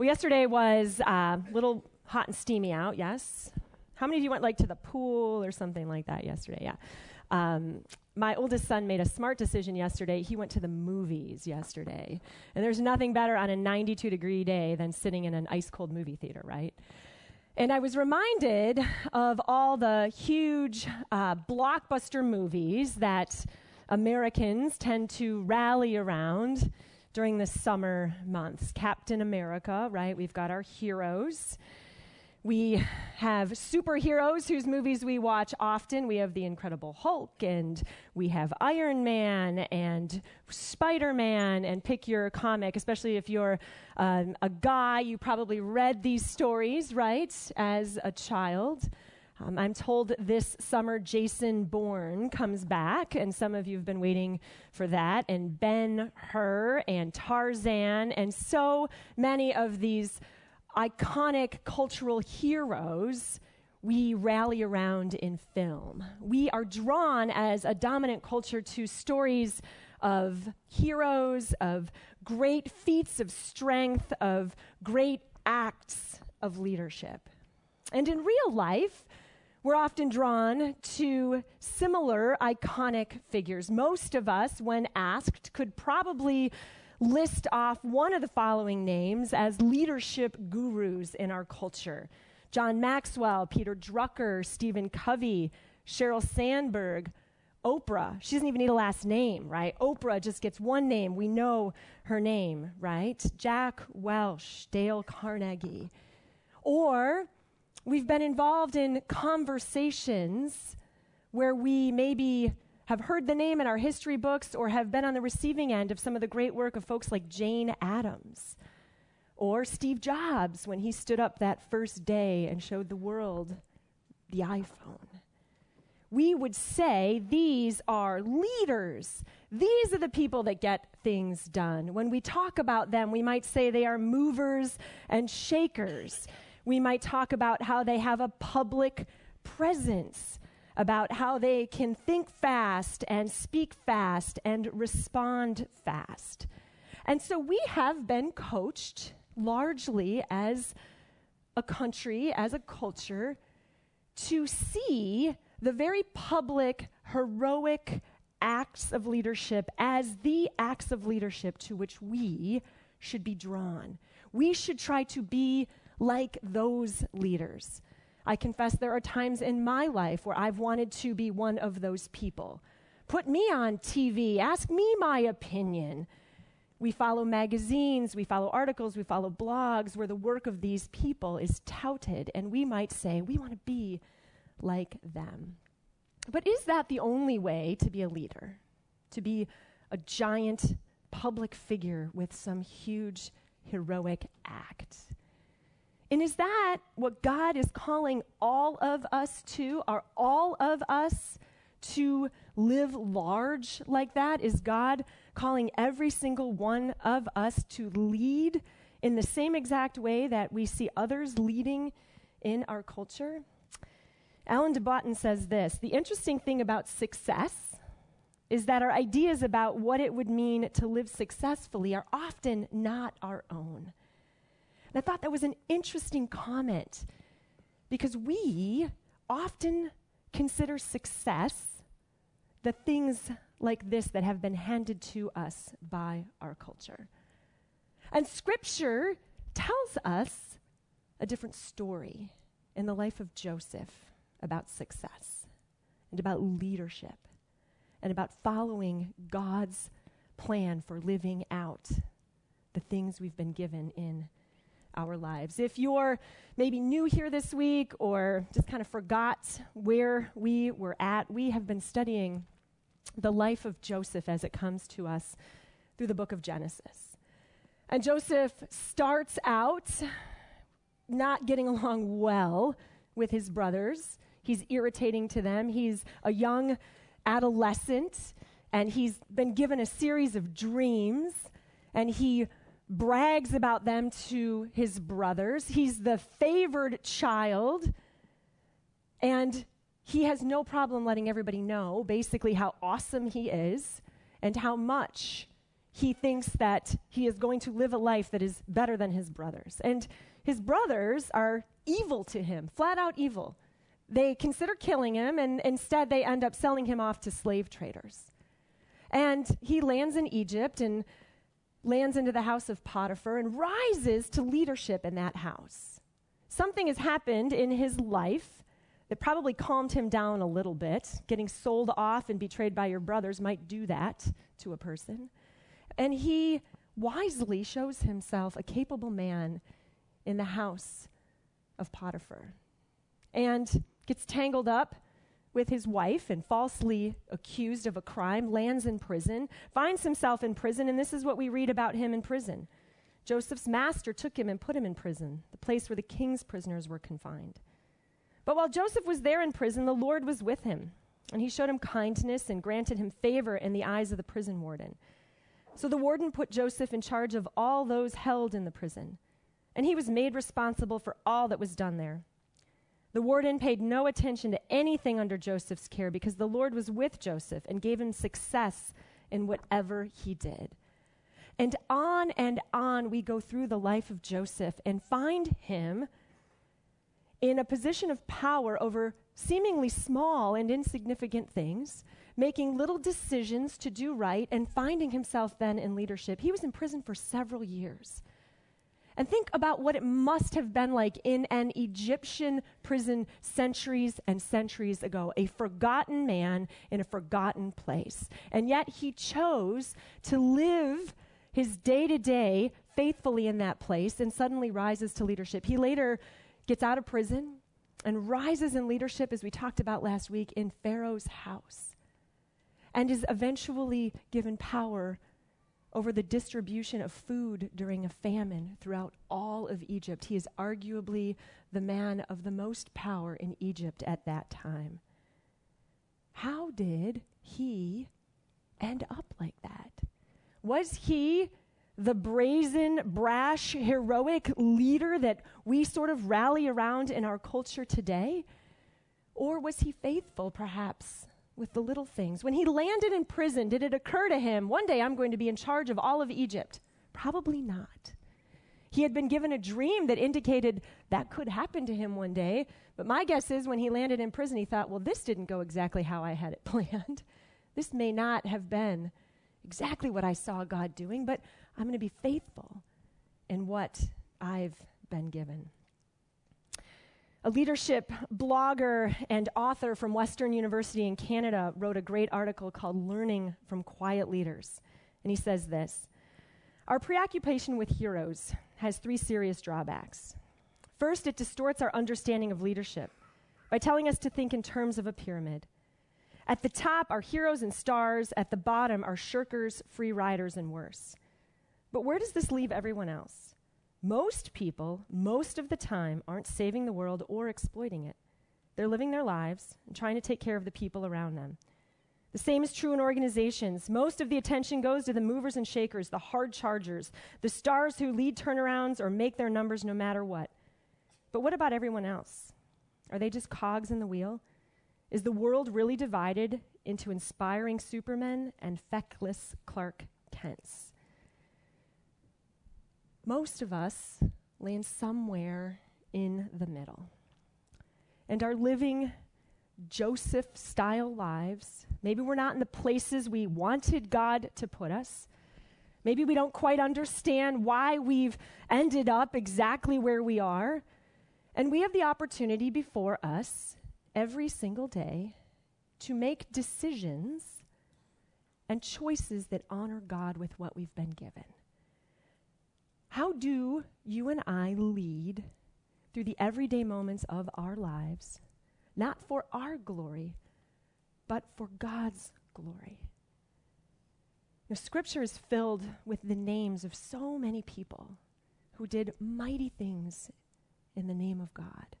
Well, yesterday was a uh, little hot and steamy out, yes? How many of you went like to the pool or something like that yesterday? Yeah. Um, my oldest son made a smart decision yesterday. He went to the movies yesterday. And there's nothing better on a 92 degree day than sitting in an ice cold movie theater, right? And I was reminded of all the huge uh, blockbuster movies that Americans tend to rally around during the summer months. Captain America, right? We've got our heroes. We have superheroes whose movies we watch often. We have The Incredible Hulk, and we have Iron Man and Spider Man, and pick your comic, especially if you're um, a guy. You probably read these stories, right, as a child. Um, I'm told this summer Jason Bourne comes back, and some of you have been waiting for that, and Ben Hur and Tarzan, and so many of these iconic cultural heroes we rally around in film. We are drawn as a dominant culture to stories of heroes, of great feats of strength, of great acts of leadership. And in real life, we're often drawn to similar iconic figures. Most of us, when asked, could probably list off one of the following names as leadership gurus in our culture John Maxwell, Peter Drucker, Stephen Covey, Sheryl Sandberg, Oprah. She doesn't even need a last name, right? Oprah just gets one name. We know her name, right? Jack Welch, Dale Carnegie. Or we've been involved in conversations where we maybe have heard the name in our history books or have been on the receiving end of some of the great work of folks like Jane Addams or Steve Jobs when he stood up that first day and showed the world the iPhone. We would say these are leaders. These are the people that get things done. When we talk about them, we might say they are movers and shakers. We might talk about how they have a public presence about how they can think fast and speak fast and respond fast. And so we have been coached largely as a country, as a culture, to see the very public, heroic acts of leadership as the acts of leadership to which we should be drawn. We should try to be like those leaders. I confess there are times in my life where I've wanted to be one of those people. Put me on TV, ask me my opinion. We follow magazines, we follow articles, we follow blogs where the work of these people is touted, and we might say, we want to be like them. But is that the only way to be a leader? To be a giant public figure with some huge heroic act? And is that what God is calling all of us to? Are all of us to live large like that? Is God calling every single one of us to lead in the same exact way that we see others leading in our culture? Alan de Botton says this The interesting thing about success is that our ideas about what it would mean to live successfully are often not our own. And I thought that was an interesting comment because we often consider success the things like this that have been handed to us by our culture. And scripture tells us a different story in the life of Joseph about success and about leadership and about following God's plan for living out the things we've been given in our lives. If you're maybe new here this week or just kind of forgot where we were at, we have been studying the life of Joseph as it comes to us through the book of Genesis. And Joseph starts out not getting along well with his brothers. He's irritating to them. He's a young adolescent, and he's been given a series of dreams, and he brags about them to his brothers. He's the favored child, and he has no problem letting everybody know basically how awesome he is and how much he thinks that he is going to live a life that is better than his brothers. And his brothers are evil to him, flat out evil. They consider killing him, and instead they end up selling him off to slave traders. And he lands in Egypt and lands into the house of Potiphar and rises to leadership in that house. Something has happened in his life that probably calmed him down a little bit. Getting sold off and betrayed by your brothers might do that to a person. And he wisely shows himself a capable man in the house of Potiphar and gets tangled up with his wife and falsely accused of a crime, lands in prison, finds himself in prison, and this is what we read about him in prison. Joseph's master took him and put him in prison, the place where the king's prisoners were confined. But while Joseph was there in prison, the Lord was with him, and he showed him kindness and granted him favor in the eyes of the prison warden. So the warden put Joseph in charge of all those held in the prison, and he was made responsible for all that was done there. The warden paid no attention to anything under Joseph's care because the Lord was with Joseph and gave him success in whatever he did. And on and on we go through the life of Joseph and find him in a position of power over seemingly small and insignificant things, making little decisions to do right, and finding himself then in leadership. He was in prison for several years. And think about what it must have been like in an Egyptian prison centuries and centuries ago. A forgotten man in a forgotten place. And yet he chose to live his day to day faithfully in that place and suddenly rises to leadership. He later gets out of prison and rises in leadership, as we talked about last week, in Pharaoh's house and is eventually given power over the distribution of food during a famine throughout all of Egypt. He is arguably the man of the most power in Egypt at that time. How did he end up like that? Was he the brazen, brash, heroic leader that we sort of rally around in our culture today? Or was he faithful, perhaps, with the little things. When he landed in prison, did it occur to him, one day I'm going to be in charge of all of Egypt? Probably not. He had been given a dream that indicated that could happen to him one day, but my guess is when he landed in prison, he thought, well, this didn't go exactly how I had it planned. this may not have been exactly what I saw God doing, but I'm going to be faithful in what I've been given. A leadership blogger and author from Western University in Canada wrote a great article called Learning from Quiet Leaders. And he says this Our preoccupation with heroes has three serious drawbacks. First, it distorts our understanding of leadership by telling us to think in terms of a pyramid. At the top are heroes and stars, at the bottom are shirkers, free riders, and worse. But where does this leave everyone else? Most people, most of the time, aren't saving the world or exploiting it. They're living their lives and trying to take care of the people around them. The same is true in organizations. Most of the attention goes to the movers and shakers, the hard chargers, the stars who lead turnarounds or make their numbers no matter what. But what about everyone else? Are they just cogs in the wheel? Is the world really divided into inspiring supermen and feckless Clark Kents? Most of us land somewhere in the middle and are living Joseph style lives. Maybe we're not in the places we wanted God to put us. Maybe we don't quite understand why we've ended up exactly where we are. And we have the opportunity before us every single day to make decisions and choices that honor God with what we've been given. How do you and I lead through the everyday moments of our lives, not for our glory, but for God's glory? Now, scripture is filled with the names of so many people who did mighty things in the name of God.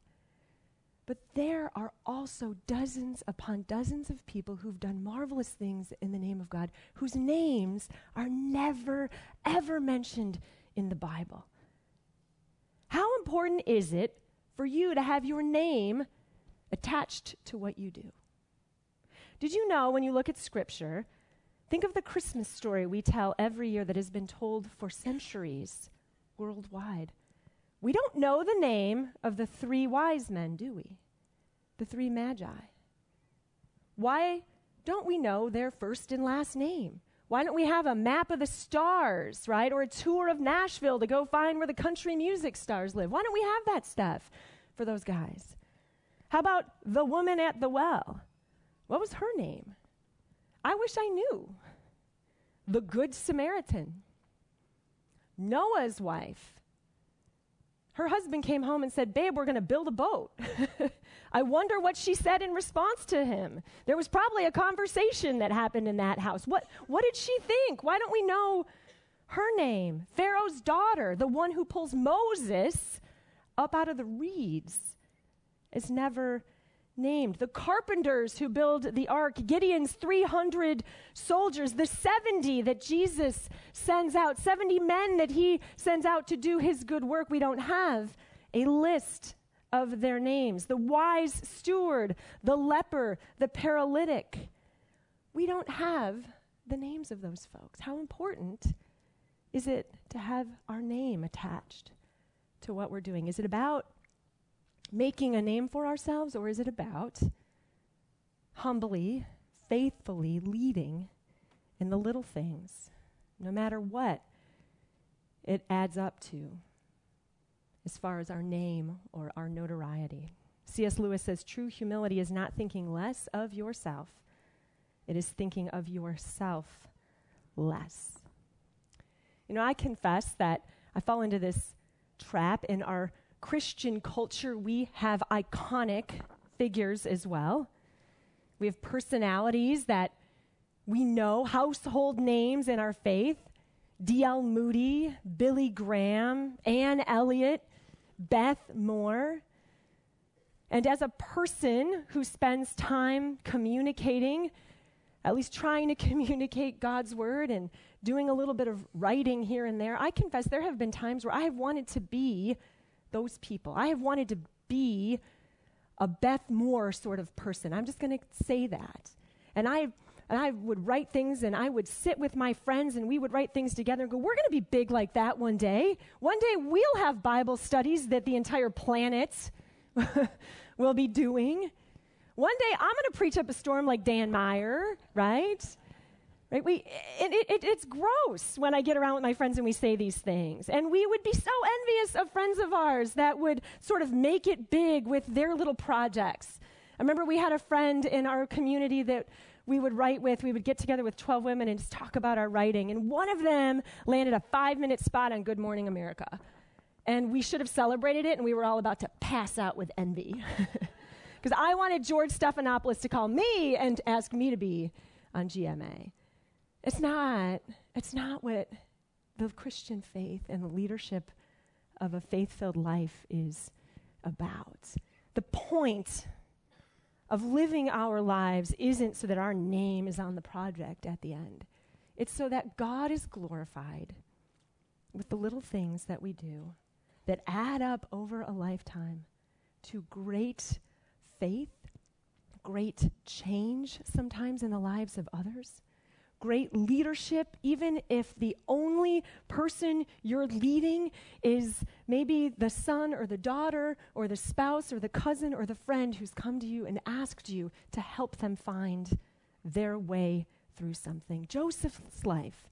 But there are also dozens upon dozens of people who've done marvelous things in the name of God, whose names are never, ever mentioned in the Bible. How important is it for you to have your name attached to what you do? Did you know when you look at Scripture Think of the Christmas story we tell every year that has been told for centuries worldwide. We don't know the name of the three wise men, do we? The three magi. Why don't we know their first and last name? Why don't we have a map of the stars, right? Or a tour of Nashville to go find where the country music stars live? Why don't we have that stuff for those guys? How about the woman at the well? What was her name? I wish I knew. The Good Samaritan. Noah's wife. Her husband came home and said, Babe, we're going to build a boat. I wonder what she said in response to him. There was probably a conversation that happened in that house. What, what did she think? Why don't we know her name? Pharaoh's daughter, the one who pulls Moses up out of the reeds, is never named. The carpenters who build the ark, Gideon's 300 soldiers, the 70 that Jesus sends out, 70 men that he sends out to do his good work. We don't have a list of their names the wise steward, the leper, the paralytic. We don't have the names of those folks. How important is it to have our name attached to what we're doing? Is it about making a name for ourselves, or is it about humbly, faithfully leading in the little things, no matter what it adds up to? as far as our name or our notoriety. C.S. Lewis says true humility is not thinking less of yourself, it is thinking of yourself less. You know, I confess that I fall into this trap in our Christian culture. We have iconic figures as well. We have personalities that we know, household names in our faith. D.L. Moody, Billy Graham, Anne Elliot, Beth Moore. And as a person who spends time communicating, at least trying to communicate God's word and doing a little bit of writing here and there, I confess there have been times where I have wanted to be those people. I have wanted to be a Beth Moore sort of person. I'm just going to say that. And I and I would write things and I would sit with my friends and we would write things together and go, We're going to be big like that one day. One day we'll have Bible studies that the entire planet will be doing. One day I'm going to preach up a storm like Dan Meyer, right? Right? We, it, it, it's gross when I get around with my friends and we say these things. And we would be so envious of friends of ours that would sort of make it big with their little projects. I remember we had a friend in our community that we would write with, we would get together with 12 women and just talk about our writing. And one of them landed a five minute spot on Good Morning America. And we should have celebrated it, and we were all about to pass out with envy. Because I wanted George Stephanopoulos to call me and ask me to be on GMA. It's not. It's not what the Christian faith and the leadership of a faith filled life is about. The point of living our lives isn't so that our name is on the project at the end. It's so that God is glorified with the little things that we do that add up over a lifetime to great faith, great change sometimes in the lives of others, great leadership, even if the only person you're leading is maybe the son or the daughter or the spouse or the cousin or the friend who's come to you and asked you to help them find their way through something. Joseph's life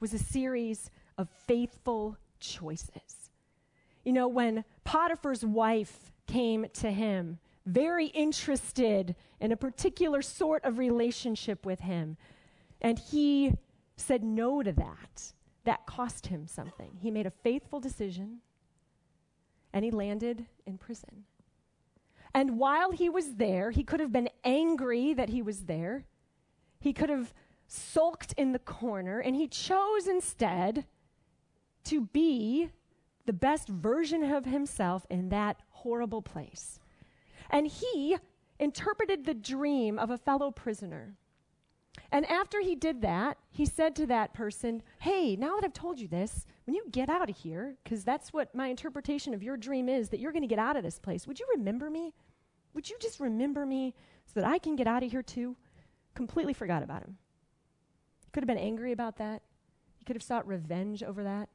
was a series of faithful choices. You know, when Potiphar's wife came to him, very interested in a particular sort of relationship with him, and he said no to that. That cost him something. He made a faithful decision and he landed in prison. And while he was there, he could have been angry that he was there. He could have sulked in the corner, and he chose instead to be the best version of himself in that horrible place. And he interpreted the dream of a fellow prisoner and after he did that, he said to that person, Hey, now that I've told you this, when you get out of here, because that's what my interpretation of your dream is, that you're going to get out of this place, would you remember me? Would you just remember me so that I can get out of here too? Completely forgot about him. He could have been angry about that. He could have sought revenge over that.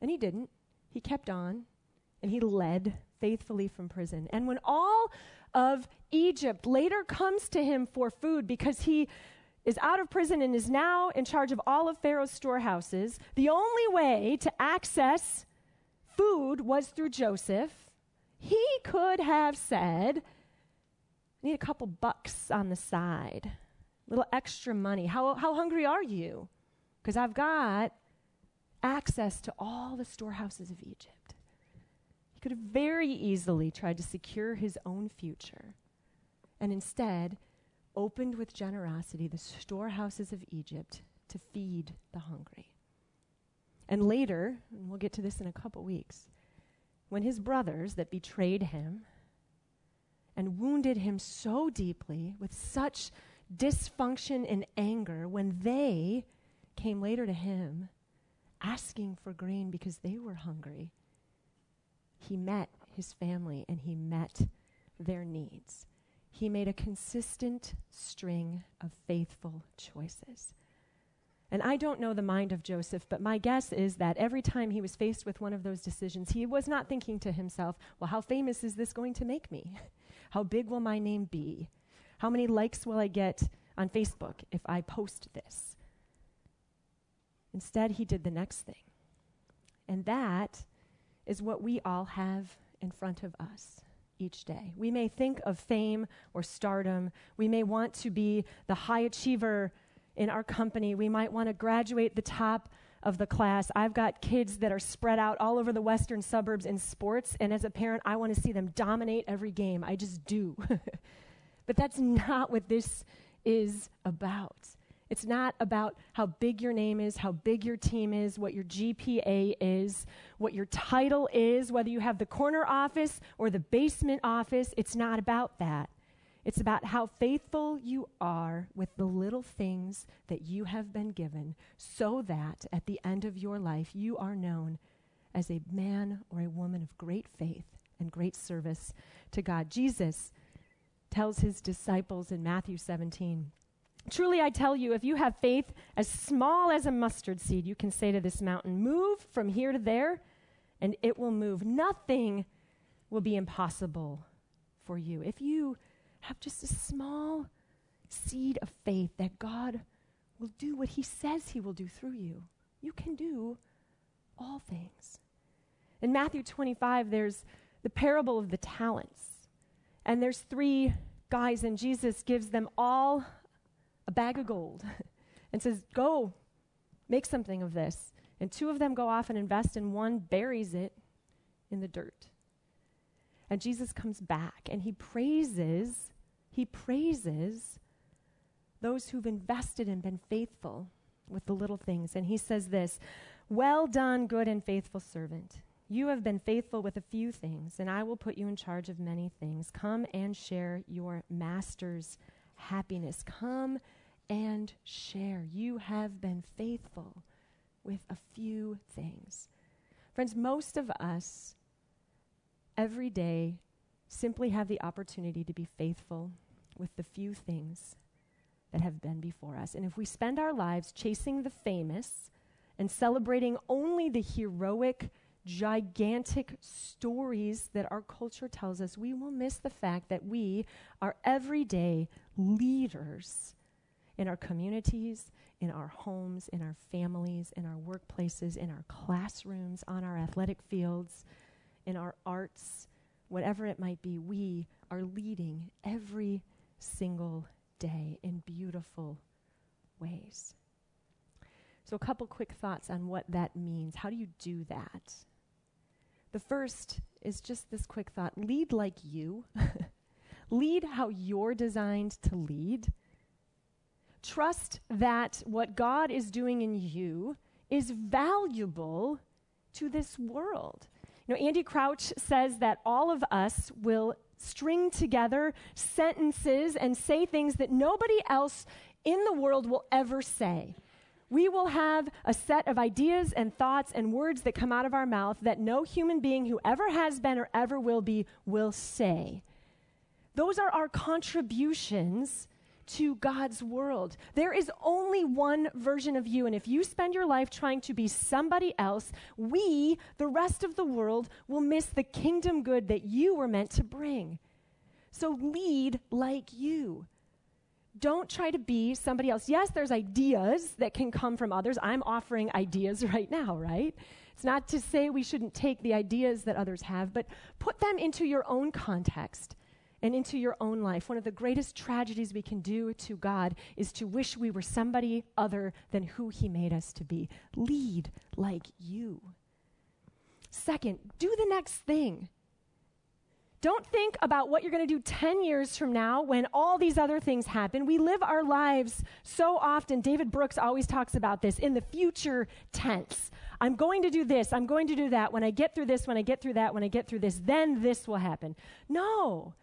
And he didn't. He kept on and he led faithfully from prison. And when all of Egypt later comes to him for food because he is out of prison and is now in charge of all of Pharaoh's storehouses, the only way to access food was through Joseph. He could have said, I need a couple bucks on the side, a little extra money. How, how hungry are you? Because I've got access to all the storehouses of Egypt. He could have very easily tried to secure his own future and instead opened with generosity the storehouses of Egypt to feed the hungry. And later, and we'll get to this in a couple weeks, when his brothers that betrayed him and wounded him so deeply with such dysfunction and anger, when they came later to him asking for grain because they were hungry, he met his family and he met their needs. He made a consistent string of faithful choices. And I don't know the mind of Joseph, but my guess is that every time he was faced with one of those decisions, he was not thinking to himself, well, how famous is this going to make me? How big will my name be? How many likes will I get on Facebook if I post this? Instead, he did the next thing. And that is what we all have in front of us each day. We may think of fame or stardom. We may want to be the high achiever in our company. We might want to graduate the top of the class. I've got kids that are spread out all over the western suburbs in sports, and as a parent, I want to see them dominate every game. I just do. but that's not what this is about. It's not about how big your name is, how big your team is, what your GPA is, what your title is, whether you have the corner office or the basement office. It's not about that. It's about how faithful you are with the little things that you have been given so that at the end of your life you are known as a man or a woman of great faith and great service to God. Jesus tells his disciples in Matthew 17, Truly, I tell you, if you have faith as small as a mustard seed, you can say to this mountain, Move from here to there, and it will move. Nothing will be impossible for you. If you have just a small seed of faith that God will do what He says He will do through you, you can do all things. In Matthew 25, there's the parable of the talents. And there's three guys, and Jesus gives them all a bag of gold and says, Go, make something of this. And two of them go off and invest, and one buries it in the dirt. And Jesus comes back and he praises, he praises those who've invested and been faithful with the little things. And he says this Well done, good and faithful servant. You have been faithful with a few things, and I will put you in charge of many things. Come and share your master's happiness. Come and share. You have been faithful with a few things. Friends, most of us every day simply have the opportunity to be faithful with the few things that have been before us. And if we spend our lives chasing the famous and celebrating only the heroic, gigantic stories that our culture tells us, we will miss the fact that we are everyday leaders in our communities, in our homes, in our families, in our workplaces, in our classrooms, on our athletic fields, in our arts, whatever it might be, we are leading every single day in beautiful ways. So, a couple quick thoughts on what that means. How do you do that? The first is just this quick thought lead like you. lead how you're designed to lead. Trust that what God is doing in you is valuable to this world. You know, Andy Crouch says that all of us will string together sentences and say things that nobody else in the world will ever say. We will have a set of ideas and thoughts and words that come out of our mouth that no human being who ever has been or ever will be will say. Those are our contributions to God's world. There is only one version of you, and if you spend your life trying to be somebody else, we, the rest of the world, will miss the kingdom good that you were meant to bring. So lead like you. Don't try to be somebody else. Yes, there's ideas that can come from others. I'm offering ideas right now, right? It's not to say we shouldn't take the ideas that others have, but put them into your own context and into your own life. One of the greatest tragedies we can do to God is to wish we were somebody other than who He made us to be. Lead like you. Second, do the next thing. Don't think about what you're going to do 10 years from now when all these other things happen. We live our lives so often. David Brooks always talks about this in the future tense. I'm going to do this, I'm going to do that. When I get through this, when I get through that, when I get through this, then this will happen. No.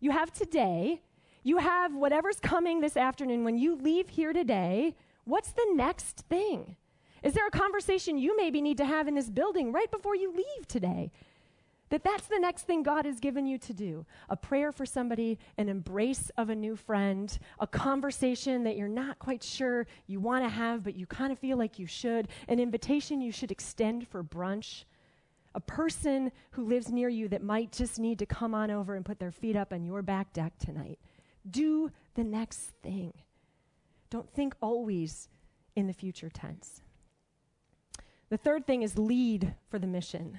You have today. You have whatever's coming this afternoon. When you leave here today, what's the next thing? Is there a conversation you maybe need to have in this building right before you leave today? That that's the next thing God has given you to do. A prayer for somebody, an embrace of a new friend, a conversation that you're not quite sure you want to have, but you kind of feel like you should, an invitation you should extend for brunch, a person who lives near you that might just need to come on over and put their feet up on your back deck tonight. Do the next thing. Don't think always in the future tense. The third thing is lead for the mission.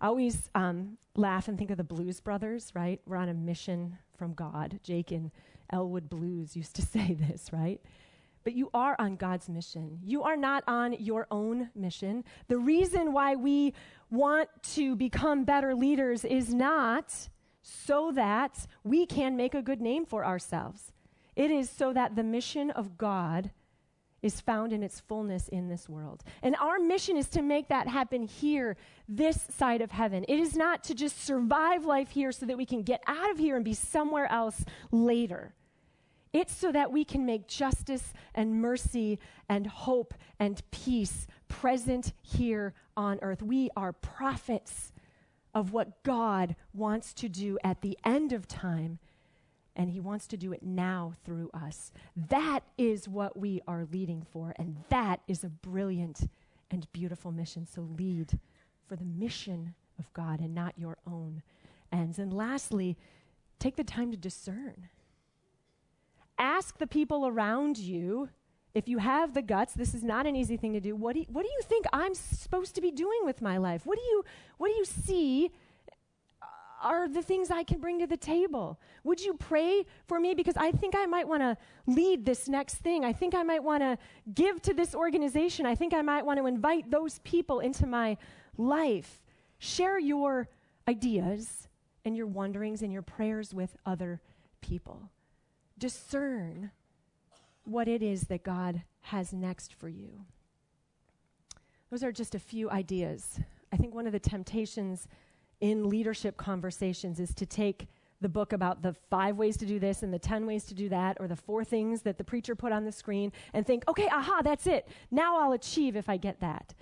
I always um, laugh and think of the Blues Brothers, right? We're on a mission from God. Jake and Elwood Blues used to say this, right? But you are on God's mission. You are not on your own mission. The reason why we want to become better leaders is not so that we can make a good name for ourselves. It is so that the mission of God is found in its fullness in this world. And our mission is to make that happen here, this side of heaven. It is not to just survive life here so that we can get out of here and be somewhere else later. It's so that we can make justice and mercy and hope and peace present here on earth. We are prophets of what God wants to do at the end of time and He wants to do it now through us. That is what we are leading for, and that is a brilliant and beautiful mission. So lead for the mission of God and not your own ends. And lastly, take the time to discern. Ask the people around you if you have the guts, this is not an easy thing to do. What do you, what do you think I'm supposed to be doing with my life? What do you, what do you see are the things I can bring to the table? Would you pray for me? Because I think I might want to lead this next thing. I think I might want to give to this organization. I think I might want to invite those people into my life. Share your ideas and your wonderings and your prayers with other people. Discern what it is that God has next for you. Those are just a few ideas. I think one of the temptations in leadership conversations is to take the book about the five ways to do this and the 10 ways to do that, or the four things that the preacher put on the screen, and think, okay, aha, that's it. Now I'll achieve if I get that.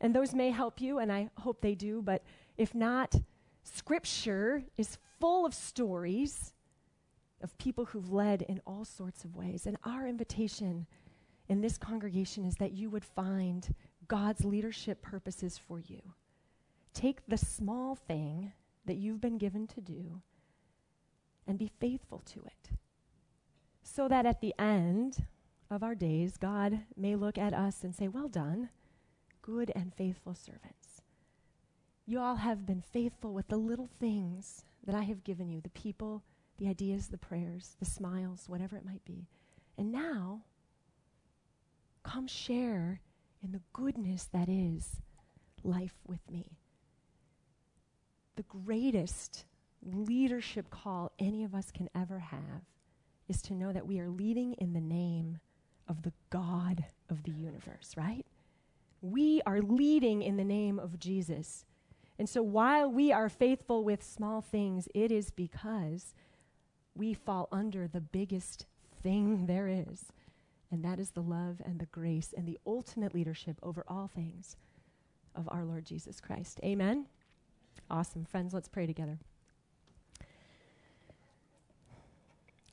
And those may help you, and I hope they do, but if not, Scripture is full of stories of people who've led in all sorts of ways. And our invitation in this congregation is that you would find God's leadership purposes for you. Take the small thing that you've been given to do and be faithful to it. So that at the end of our days, God may look at us and say, Well done, good and faithful servants. You all have been faithful with the little things that I have given you the people, the ideas, the prayers, the smiles, whatever it might be. And now, come share in the goodness that is life with me the greatest leadership call any of us can ever have is to know that we are leading in the name of the God of the universe, right? We are leading in the name of Jesus. And so while we are faithful with small things, it is because we fall under the biggest thing there is, and that is the love and the grace and the ultimate leadership over all things of our Lord Jesus Christ. Amen. Awesome. Friends, let's pray together.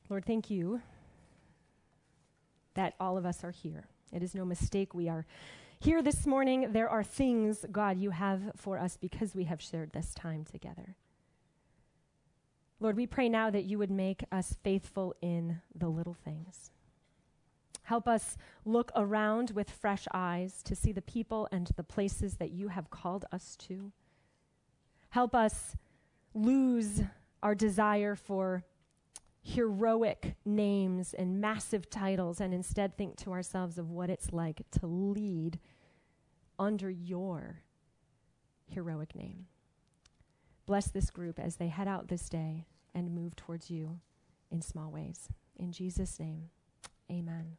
Lord, thank you that all of us are here. It is no mistake we are here this morning. There are things, God, you have for us because we have shared this time together. Lord, we pray now that you would make us faithful in the little things. Help us look around with fresh eyes to see the people and the places that you have called us to. Help us lose our desire for heroic names and massive titles and instead think to ourselves of what it's like to lead under your heroic name. Bless this group as they head out this day and move towards you in small ways. In Jesus' name, amen.